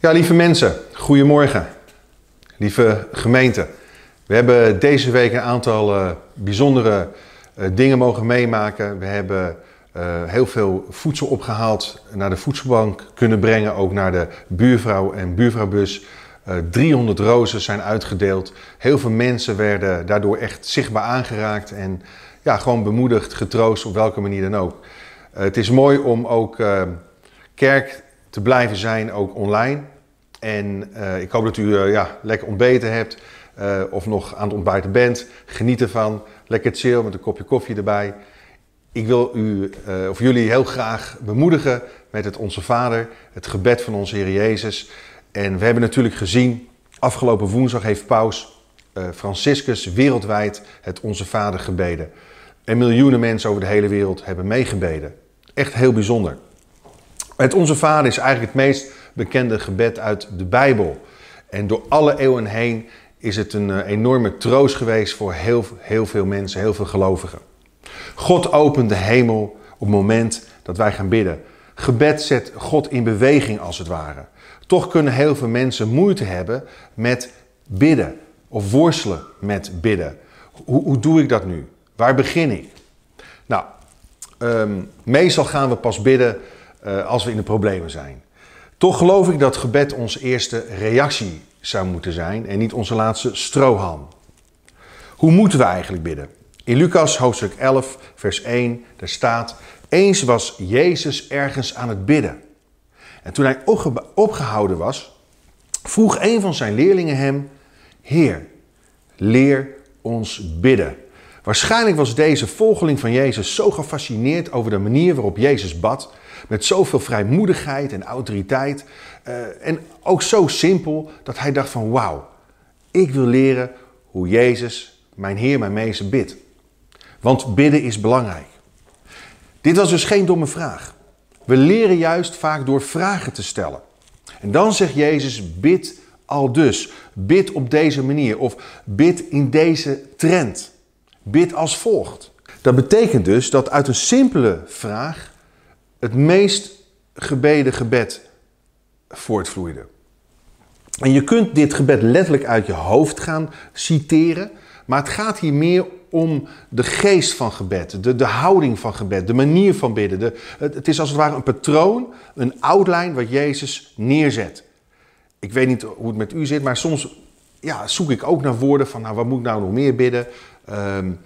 Ja, lieve mensen, goedemorgen. Lieve gemeente. We hebben deze week een aantal uh, bijzondere uh, dingen mogen meemaken. We hebben uh, heel veel voedsel opgehaald, naar de voedselbank kunnen brengen, ook naar de buurvrouw en buurvrouwbus. 300 rozen zijn uitgedeeld. Heel veel mensen werden daardoor echt zichtbaar aangeraakt en ja, gewoon bemoedigd, getroost, op welke manier dan ook. het is mooi om ook kerk te blijven zijn, ook online. En uh, ik hoop dat u uh, ja, lekker ontbeten hebt uh, of nog aan het ontbijten bent. Geniet ervan. Lekker chill met een kopje koffie erbij. Ik wil u of jullie heel graag bemoedigen met het Onze Vader, het gebed van onze Heer Jezus. En we hebben natuurlijk gezien, afgelopen woensdag heeft Paus Franciscus wereldwijd het Onze Vader gebeden. En miljoenen mensen over de hele wereld hebben meegebeden. Echt heel bijzonder. Het Onze Vader is eigenlijk het meest bekende gebed uit de Bijbel. En door alle eeuwen heen is het een eh, enorme troost geweest voor heel, heel veel mensen, heel veel gelovigen. God opent de hemel op het moment dat wij gaan bidden. Gebed zet God in beweging als het ware. Toch kunnen heel veel mensen moeite hebben met bidden of worstelen met bidden. Hoe, hoe doe ik dat nu? Waar begin ik? Nou, um, meestal gaan we pas bidden uh, als we in de problemen zijn. Toch geloof ik dat gebed onze eerste reactie zou moeten zijn en niet onze laatste strohalm. Hoe moeten we eigenlijk bidden? In Lucas hoofdstuk 11, vers 1, daar staat: Eens was Jezus ergens aan het bidden. En toen hij opgehouden was, vroeg een van zijn leerlingen hem: Heer, leer ons bidden. Waarschijnlijk was deze volgeling van Jezus zo gefascineerd over de manier waarop Jezus bad met zoveel vrijmoedigheid en autoriteit. Uh, en ook zo simpel dat hij dacht van wauw, ik wil leren hoe Jezus, mijn Heer, mijn Meester, bidt. Want bidden is belangrijk. Dit was dus geen domme vraag. We leren juist vaak door vragen te stellen. En dan zegt Jezus, bid al dus. Bid op deze manier of bid in deze trend. Bid als volgt. Dat betekent dus dat uit een simpele vraag het meest gebeden gebed voortvloeide. En je kunt dit gebed letterlijk uit je hoofd gaan citeren, maar het gaat hier meer om de geest van gebed, de, de houding van gebed, de manier van bidden. De, het, het, is als het ware een patroon, een outline wat Jezus neerzet. Ik weet niet hoe het met u zit, maar soms ja, zoek ik ook naar woorden van, nou, wat moet ik nou nog meer bidden? Um,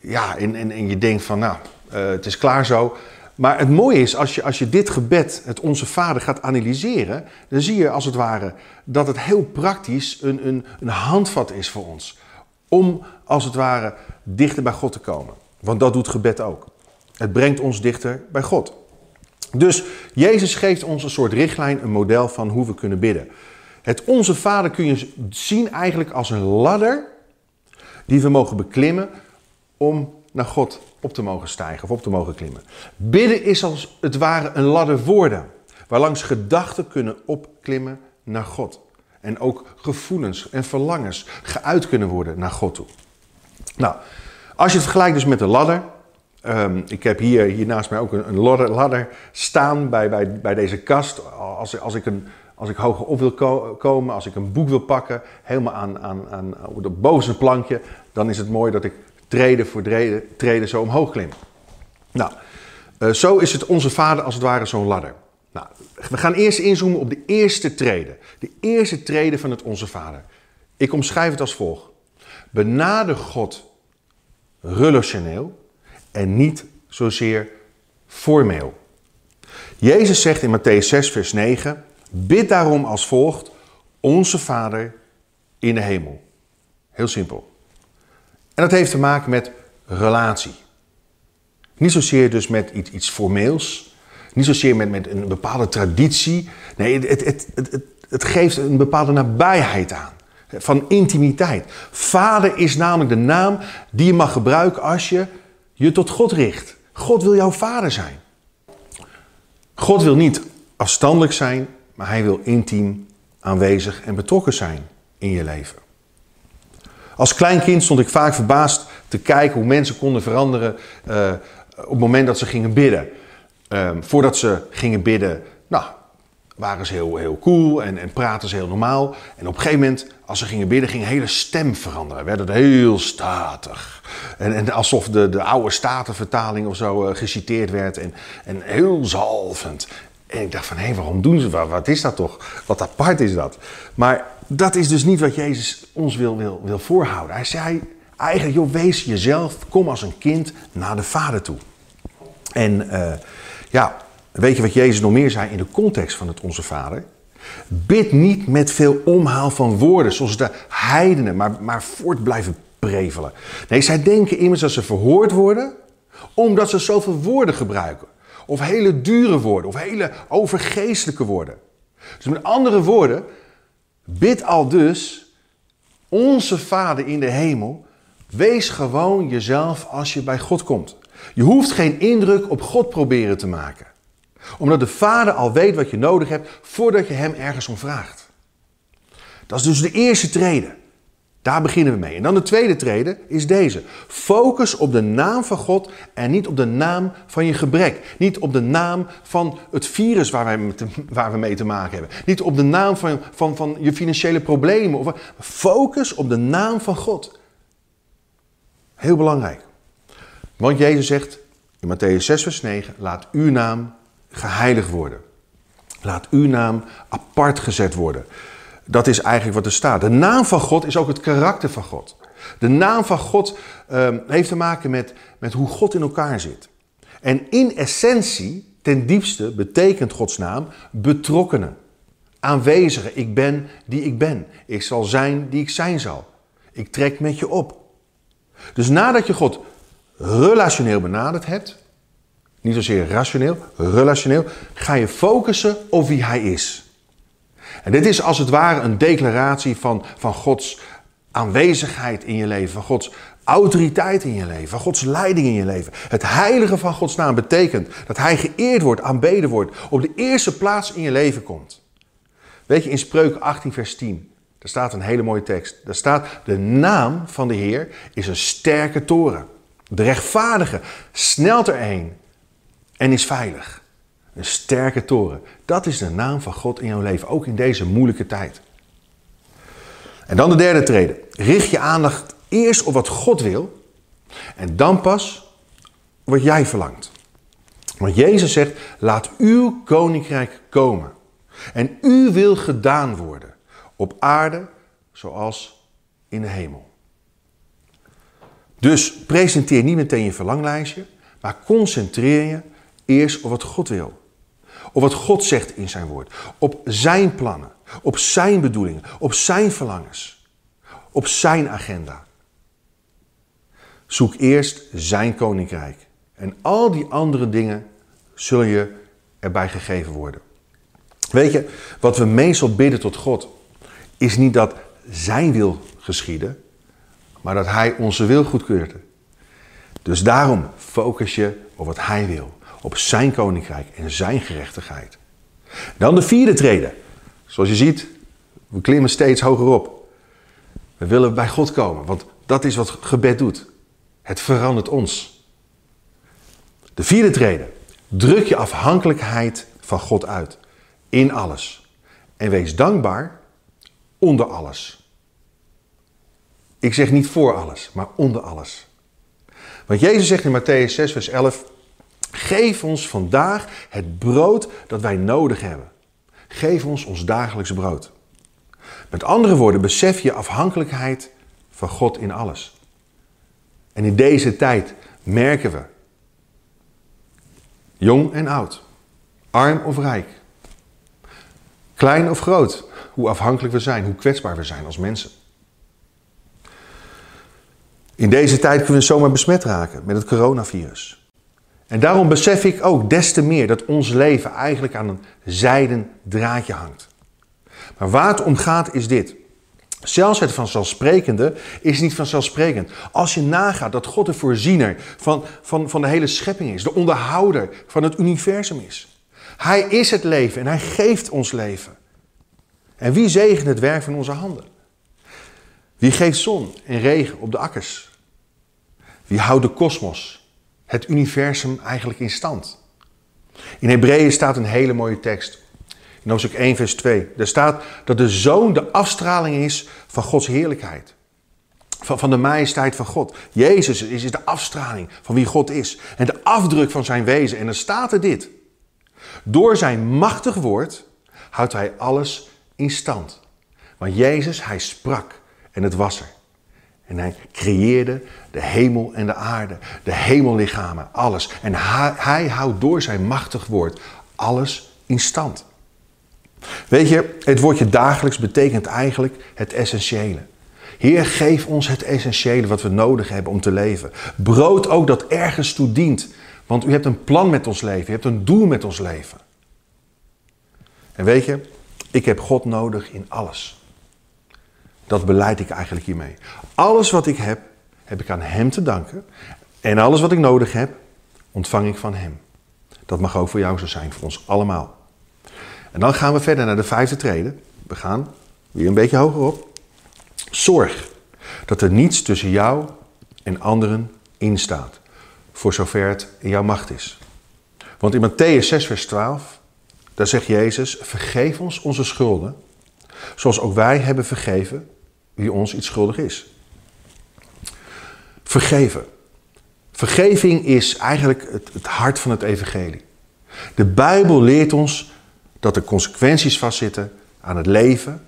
ja, en, en, en je denkt van, nou, uh, het is klaar zo. Maar het mooie is, als je, als je dit gebed, het Onze Vader, gaat analyseren, dan zie je als het ware dat het heel praktisch een, een, een handvat is voor ons. Om als het ware dichter bij God te komen. Want dat doet gebed ook. Het brengt ons dichter bij God. Dus Jezus geeft ons een soort richtlijn, een model van hoe we kunnen bidden. Het Onze Vader kun je zien eigenlijk als een ladder die we mogen beklimmen om naar God op te mogen stijgen of op te mogen klimmen. Bidden is als het ware een ladder woorden, waarlangs gedachten kunnen opklimmen naar God. En ook gevoelens en verlangens geuit kunnen worden naar God toe. Nou, als je het vergelijkt dus met een ladder. Um, ik heb hier, hier naast mij ook een, een ladder, ladder, staan bij, bij, bij deze kast. Als, als, ik een, als ik hoger op wil ko komen, als ik een boek wil pakken, helemaal aan, aan, aan, het bovenste plankje, dan is het mooi dat ik treden voor treden, treden zo omhoog klimmen. Nou, uh, zo is het onze vader als het ware zo'n ladder. Nou, we gaan eerst inzoomen op de eerste treden. De eerste treden van het onze vader. Ik omschrijf het als volgt. Benader God relationeel en niet zozeer formeel. Jezus zegt in Matthäus 6, vers 9: Bid daarom als volgt: Onze Vader in de hemel. Heel simpel. En dat heeft te maken met relatie. Niet zozeer dus met iets, iets formeels. Niet zozeer met, met een bepaalde traditie. Nee, het, het, het, het, het geeft een bepaalde nabijheid aan. Van intimiteit. Vader is namelijk de naam die je mag gebruiken als je je tot God richt. God wil jouw vader zijn. God wil niet afstandelijk zijn, maar hij wil intiem aanwezig en betrokken zijn in je leven. Als klein kind stond ik vaak verbaasd te kijken hoe mensen konden veranderen uh, op het moment dat ze gingen bidden. Uh, voordat ze gingen bidden, nou, waren ze heel, heel cool en, en praten ze heel normaal. En op een gegeven moment, als ze gingen bidden, ging hele stem veranderen. Werd het heel statig. En, en alsof de, de oude statenvertaling of zo uh, geciteerd werd. En, en heel zalvend. En ik dacht van, hé, waarom doen ze? Wat is dat toch? Wat apart is dat? Maar dat is dus niet wat Jezus ons wil, wil, wil voorhouden. Hij zei eigenlijk, joh, wees jezelf. Kom als een kind naar de Vader toe. En uh, ja, weet je wat Jezus nog meer zei in de context van het Onze Vader? Bid niet met veel omhaal van woorden, zoals de heidenen, maar, maar voort blijven prevelen. Nee, zij denken immers dat ze verhoord worden, omdat ze zoveel woorden gebruiken. Of hele dure woorden, of hele overgeestelijke woorden. Dus met andere woorden, bid al dus, onze Vader in de hemel, wees gewoon jezelf als je bij God komt. Je hoeft geen indruk op God proberen te maken. Omdat de Vader al weet wat je nodig hebt voordat je Hem ergens om vraagt. Dat is dus de eerste trede. Daar beginnen we mee. En dan de tweede trede is deze. Focus op de naam van God en niet op de naam van je gebrek. Niet op de naam van het virus waar, wij waar we mee te maken hebben. Niet op de naam van, van, van je financiële problemen. Focus op de naam van God. Heel belangrijk. Want Jezus zegt in Matthäus 6, vers 9: Laat uw naam geheiligd worden. Laat uw naam apart gezet worden. Dat is eigenlijk wat er staat. De naam van God is ook het karakter van God. De naam van God uh, heeft te maken met, met hoe God in elkaar zit. En in essentie, ten diepste, betekent Gods naam betrokkenen. Aanwezige, ik ben die ik ben. Ik zal zijn die ik zijn zal. Ik trek met je op. Dus nadat je God relationeel benaderd hebt, niet zozeer rationeel, relationeel, ga je focussen op wie Hij is. En dit is als het ware een declaratie van, van Gods aanwezigheid in je leven, van Gods autoriteit in je leven, van Gods leiding in je leven. Het heilige van Gods naam betekent dat Hij geëerd wordt, aanbeden wordt, op de eerste plaats in je leven komt. Weet je, in Spreuken 18, vers 10, daar staat een hele mooie tekst. Daar staat, de naam van de Heer is een sterke toren. De rechtvaardige snelt erheen en is veilig. Sterke toren. Dat is de naam van God in jouw leven, ook in deze moeilijke tijd. En dan de derde trede. Richt je aandacht eerst op wat God wil en dan pas wat jij verlangt. Want Jezus zegt, laat uw koninkrijk komen en uw wil gedaan worden op aarde zoals in de hemel. Dus presenteer niet meteen je verlanglijstje, maar concentreer je eerst op wat God wil. Op wat God zegt in zijn woord. Op zijn plannen. Op zijn bedoelingen. Op zijn verlangens. Op zijn agenda. Zoek eerst zijn koninkrijk. En al die andere dingen zullen je erbij gegeven worden. Weet je, wat we meestal bidden tot God, is niet dat zijn wil geschieden, maar dat Hij onze wil goedkeurt. Dus daarom focus je op wat Hij wil, op Zijn koninkrijk en Zijn gerechtigheid. Dan de vierde trede. Zoals je ziet, we klimmen steeds hoger op. We willen bij God komen, want dat is wat gebed doet. Het verandert ons. De vierde trede. Druk je afhankelijkheid van God uit. In alles. En wees dankbaar onder alles. Ik zeg niet voor alles, maar onder alles. Want Jezus zegt in Matthäus 6, vers 11: Geef ons vandaag het brood dat wij nodig hebben. Geef ons ons dagelijks brood. Met andere woorden, besef je afhankelijkheid van God in alles. En in deze tijd merken we, jong en oud, arm of rijk, klein of groot, hoe afhankelijk we zijn, hoe kwetsbaar we zijn als mensen. In deze tijd kunnen we zomaar besmet raken met het coronavirus. En daarom besef ik ook des te meer dat ons leven eigenlijk aan een zijden draadje hangt. Maar waar het om gaat is dit. Zelfs het vanzelfsprekende is niet vanzelfsprekend. Als je nagaat dat God de voorziener van, van, van de hele schepping is, de onderhouder van het universum is. Hij is het leven en hij geeft ons leven. En wie zegent het werk van onze handen? Wie geeft zon en regen op de akkers? Wie houdt de kosmos, het universum eigenlijk in stand? In Hebreeën staat een hele mooie tekst. In hoofdstuk 1, vers 2. Daar staat dat de zoon de afstraling is van Gods heerlijkheid. Van, van de majesteit van God. Jezus is, is de afstraling van wie God is. En de afdruk van zijn wezen. En dan staat er dit. Door zijn machtig woord houdt hij alles in stand. Want Jezus, hij sprak en het was er. En hij creëerde de hemel en de aarde, de hemellichamen, alles. En hij, hij houdt door zijn machtig woord alles in stand. Weet je, het woordje dagelijks betekent eigenlijk het essentiële. Heer, geef ons het essentiële wat we nodig hebben om te leven. Brood ook dat ergens toe dient. Want u hebt een plan met ons leven. U hebt een doel met ons leven. En weet je, ik heb God nodig in alles. Dat beleid ik eigenlijk hiermee. Alles wat ik heb, heb ik aan Hem te danken. En alles wat ik nodig heb, ontvang ik van Hem. Dat mag ook voor jou zo zijn, voor ons allemaal. En dan gaan we verder naar de vijfde treden. We gaan weer een beetje hoger op. Zorg dat er niets tussen jou en anderen instaat, voor zover het in jouw macht is. Want in Matthäus 6, vers 12, daar zegt Jezus: Vergeef ons onze schulden, zoals ook wij hebben vergeven wie ons iets schuldig is. Vergeven. Vergeving is eigenlijk het, het hart van het evangelie. De Bijbel leert ons dat er consequenties vastzitten aan het leven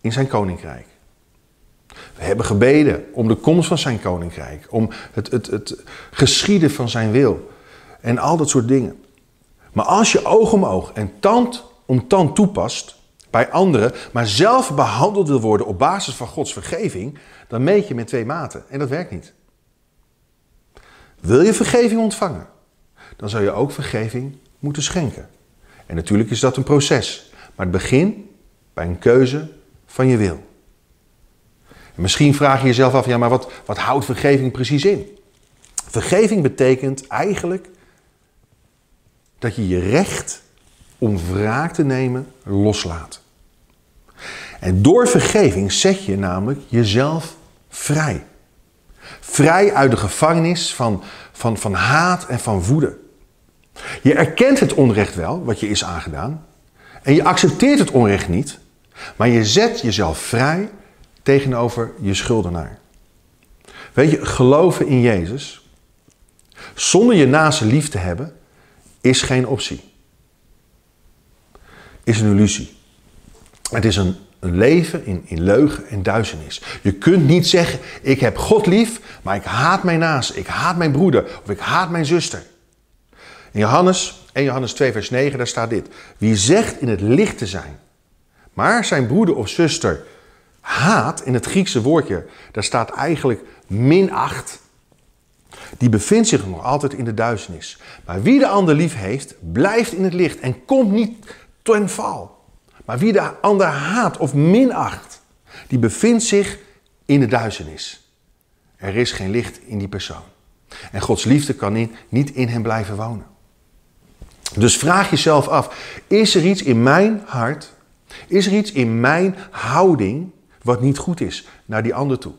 in zijn koninkrijk. We hebben gebeden om de komst van zijn koninkrijk, om het, het, het geschieden van zijn wil en al dat soort dingen. Maar als je oog om oog en tand om tand toepast bij anderen, maar zelf behandeld wil worden op basis van Gods vergeving, dan meet je met twee maten en dat werkt niet. Wil je vergeving ontvangen, dan zou je ook vergeving moeten schenken. En natuurlijk is dat een proces, maar het begint bij een keuze van je wil. En misschien vraag je jezelf af, ja, maar wat, wat houdt vergeving precies in? Vergeving betekent eigenlijk dat je je recht om wraak te nemen loslaat. En door vergeving zet je namelijk jezelf vrij. Vrij uit de gevangenis van, van, van haat en van woede. Je erkent het onrecht wel, wat je is aangedaan. En je accepteert het onrecht niet. Maar je zet jezelf vrij tegenover je schuldenaar. Weet je, geloven in Jezus zonder je naaste lief te hebben is geen optie. Is een illusie. Het is een, een leven in, in leugen en duisternis. Je kunt niet zeggen, ik heb God lief, maar ik haat mijn naast, ik haat mijn broeder of ik haat mijn zuster. In Johannes 1 Johannes 2 vers 9 daar staat dit. Wie zegt in het licht te zijn, maar zijn broeder of zuster haat, in het Griekse woordje, daar staat eigenlijk minacht, die bevindt zich nog altijd in de duisternis. Maar wie de ander lief heeft, blijft in het licht en komt niet ten val. Maar wie de ander haat of minacht, die bevindt zich in de duisternis. Er is geen licht in die persoon. En Gods liefde kan niet in hem blijven wonen. Dus vraag jezelf af, is er iets in mijn hart, is er iets in mijn houding wat niet goed is naar die ander toe?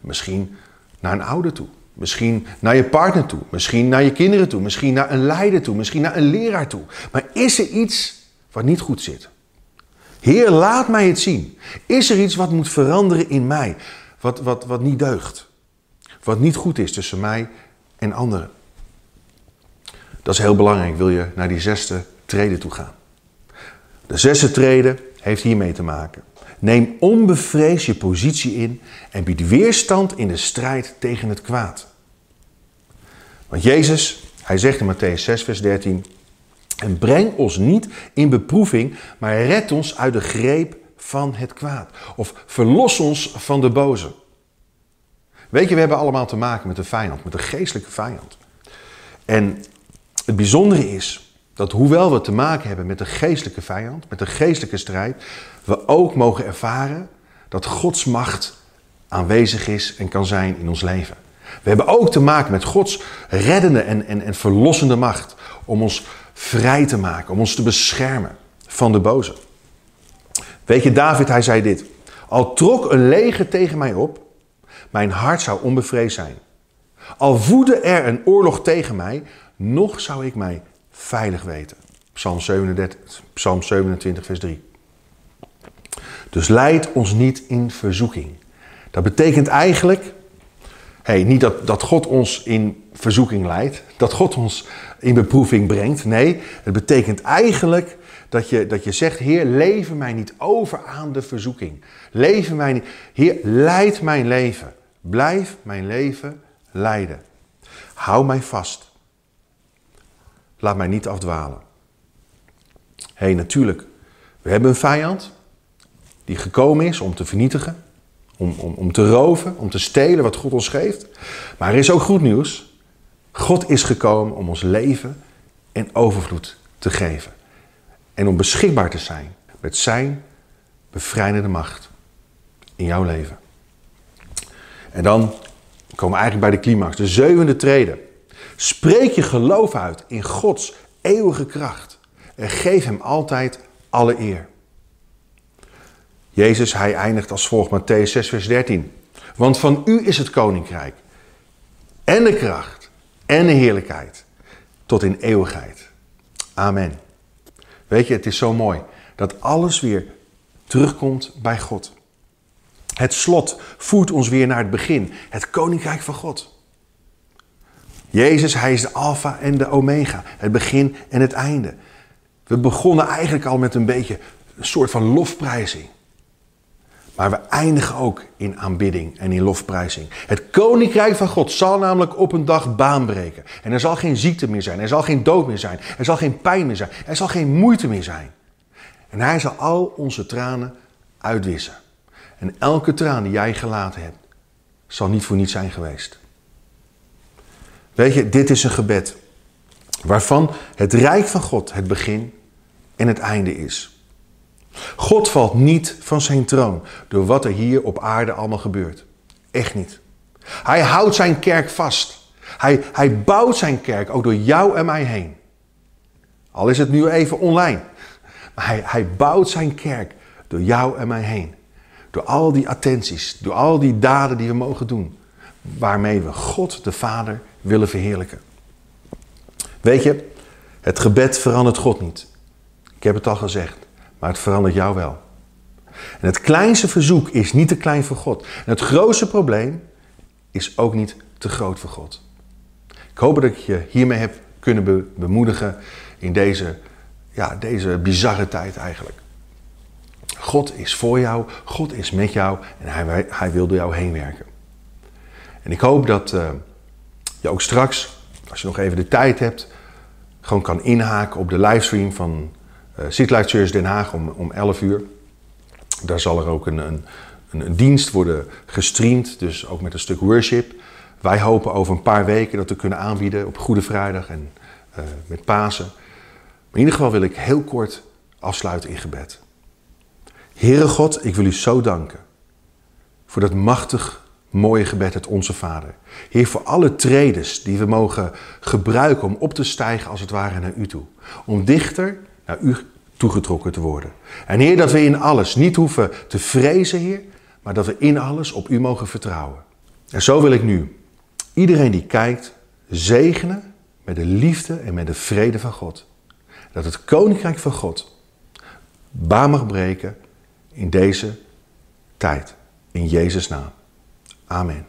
Misschien naar een ouder toe. Misschien naar je partner toe. Misschien naar je kinderen toe. Misschien naar een leider toe. Misschien naar een leraar toe. Maar is er iets wat niet goed zit? Heer, laat mij het zien. Is er iets wat moet veranderen in mij? Wat, wat, wat niet deugt? Wat niet goed is tussen mij en anderen? Dat is heel belangrijk, wil je naar die zesde treden toe gaan. De zesde treden heeft hiermee te maken. Neem onbevreesd je positie in en bied weerstand in de strijd tegen het kwaad. Want Jezus, hij zegt in Matthäus 6, vers 13: En breng ons niet in beproeving, maar red ons uit de greep van het kwaad. Of verlos ons van de boze. Weet je, we hebben allemaal te maken met een vijand, met een geestelijke vijand. En het bijzondere is dat hoewel we te maken hebben met een geestelijke vijand, met een geestelijke strijd, we ook mogen ervaren dat Gods macht aanwezig is en kan zijn in ons leven. We hebben ook te maken met Gods reddende en, en, en verlossende macht om ons vrij te maken, om ons te beschermen van de boze. Weet je, David, hij zei dit. Al trok een leger tegen mij op, mijn hart zou onbevreesd zijn. Al woedde er een oorlog tegen mij, nog zou ik mij veilig weten. Psalm 37, Psalm 27 vers 3. Dus leid ons niet in verzoeking. Dat betekent eigenlijk, hey, niet dat, dat God ons in verzoeking leidt, dat God ons in beproeving brengt. Nee, het betekent eigenlijk dat je, dat je zegt, Heer, lever mij niet over aan de verzoeking. Lever mij niet. Heer, leid mijn leven. Blijf mijn leven leiden. Hou mij vast. Laat mij niet afdwalen. Hé, natuurlijk, we hebben een vijand die gekomen is om te vernietigen, om, om, om te roven, om te stelen wat God ons geeft. Maar er is ook goed nieuws. God is gekomen om ons leven en overvloed te geven. En om beschikbaar te zijn met zijn bevrijdende macht in jouw leven. En dan komen we eigenlijk bij de climax, de zevende treden. Spreek je geloof uit in Gods eeuwige kracht en geef hem altijd alle eer. Jezus, hij eindigt als volgt, Matthäus 6, vers 13. Want van u is het koninkrijk en de kracht en de heerlijkheid tot in eeuwigheid. Amen. Weet je, het is zo mooi dat alles weer terugkomt bij God. Het slot voert ons weer naar het begin, het koninkrijk van God. Jezus, hij is de alfa en de omega, het begin en het einde. We begonnen eigenlijk al met een beetje een soort van lofprijzing. Maar we eindigen ook in aanbidding en in lofprijzing. Het koninkrijk van God zal namelijk op een dag baan breken. En er zal geen ziekte meer zijn, er zal geen dood meer zijn, er zal geen pijn meer zijn, er zal geen moeite meer zijn. En hij zal al onze tranen uitwissen. En elke traan die jij gelaten hebt, zal niet voor niets zijn geweest. Weet je, dit is een gebed waarvan het rijk van God het begin en het einde is. God valt niet van zijn troon door wat er hier op aarde allemaal gebeurt. Echt niet. Hij houdt zijn kerk vast. Hij, hij bouwt zijn kerk ook door jou en mij heen. Al is het nu even online. Maar hij, hij bouwt zijn kerk door jou en mij heen. Door al die attenties, door al die daden die we mogen doen. Waarmee we God de Vader willen verheerlijken. Weet je, het gebed verandert God niet. Ik heb het al gezegd, maar het verandert jou wel. En het kleinste verzoek is niet te klein voor God. En het grootste probleem is ook niet te groot voor God. Ik hoop dat ik je hiermee heb kunnen bemoedigen in deze, ja, deze bizarre tijd eigenlijk. God is voor jou, God is met jou en hij, hij wil door jou heen werken. En ik hoop dat uh, je ook straks, als je nog even de tijd hebt, gewoon kan inhaken op de livestream van City Life Church Den Haag om, om 11 uur. Daar zal er ook een, een, een, dienst worden gestreamd, dus ook met een stuk worship. Wij hopen over een paar weken dat te kunnen aanbieden op Goede Vrijdag en uh, met Pasen. Maar in ieder geval wil ik heel kort afsluiten in gebed. Heere God, ik wil u zo danken voor dat machtig mooie gebed, het Onze Vader. Heer, voor alle tredes die we mogen gebruiken om op te stijgen als het ware naar u toe. Om dichter naar u toegetrokken te worden. En Heer, dat we in alles niet hoeven te vrezen, Heer, maar dat we in alles op u mogen vertrouwen. En zo wil ik nu iedereen die kijkt zegenen met de liefde en met de vrede van God. Dat het koninkrijk van God baan mag breken in deze tijd. In Jezus' naam. Amen.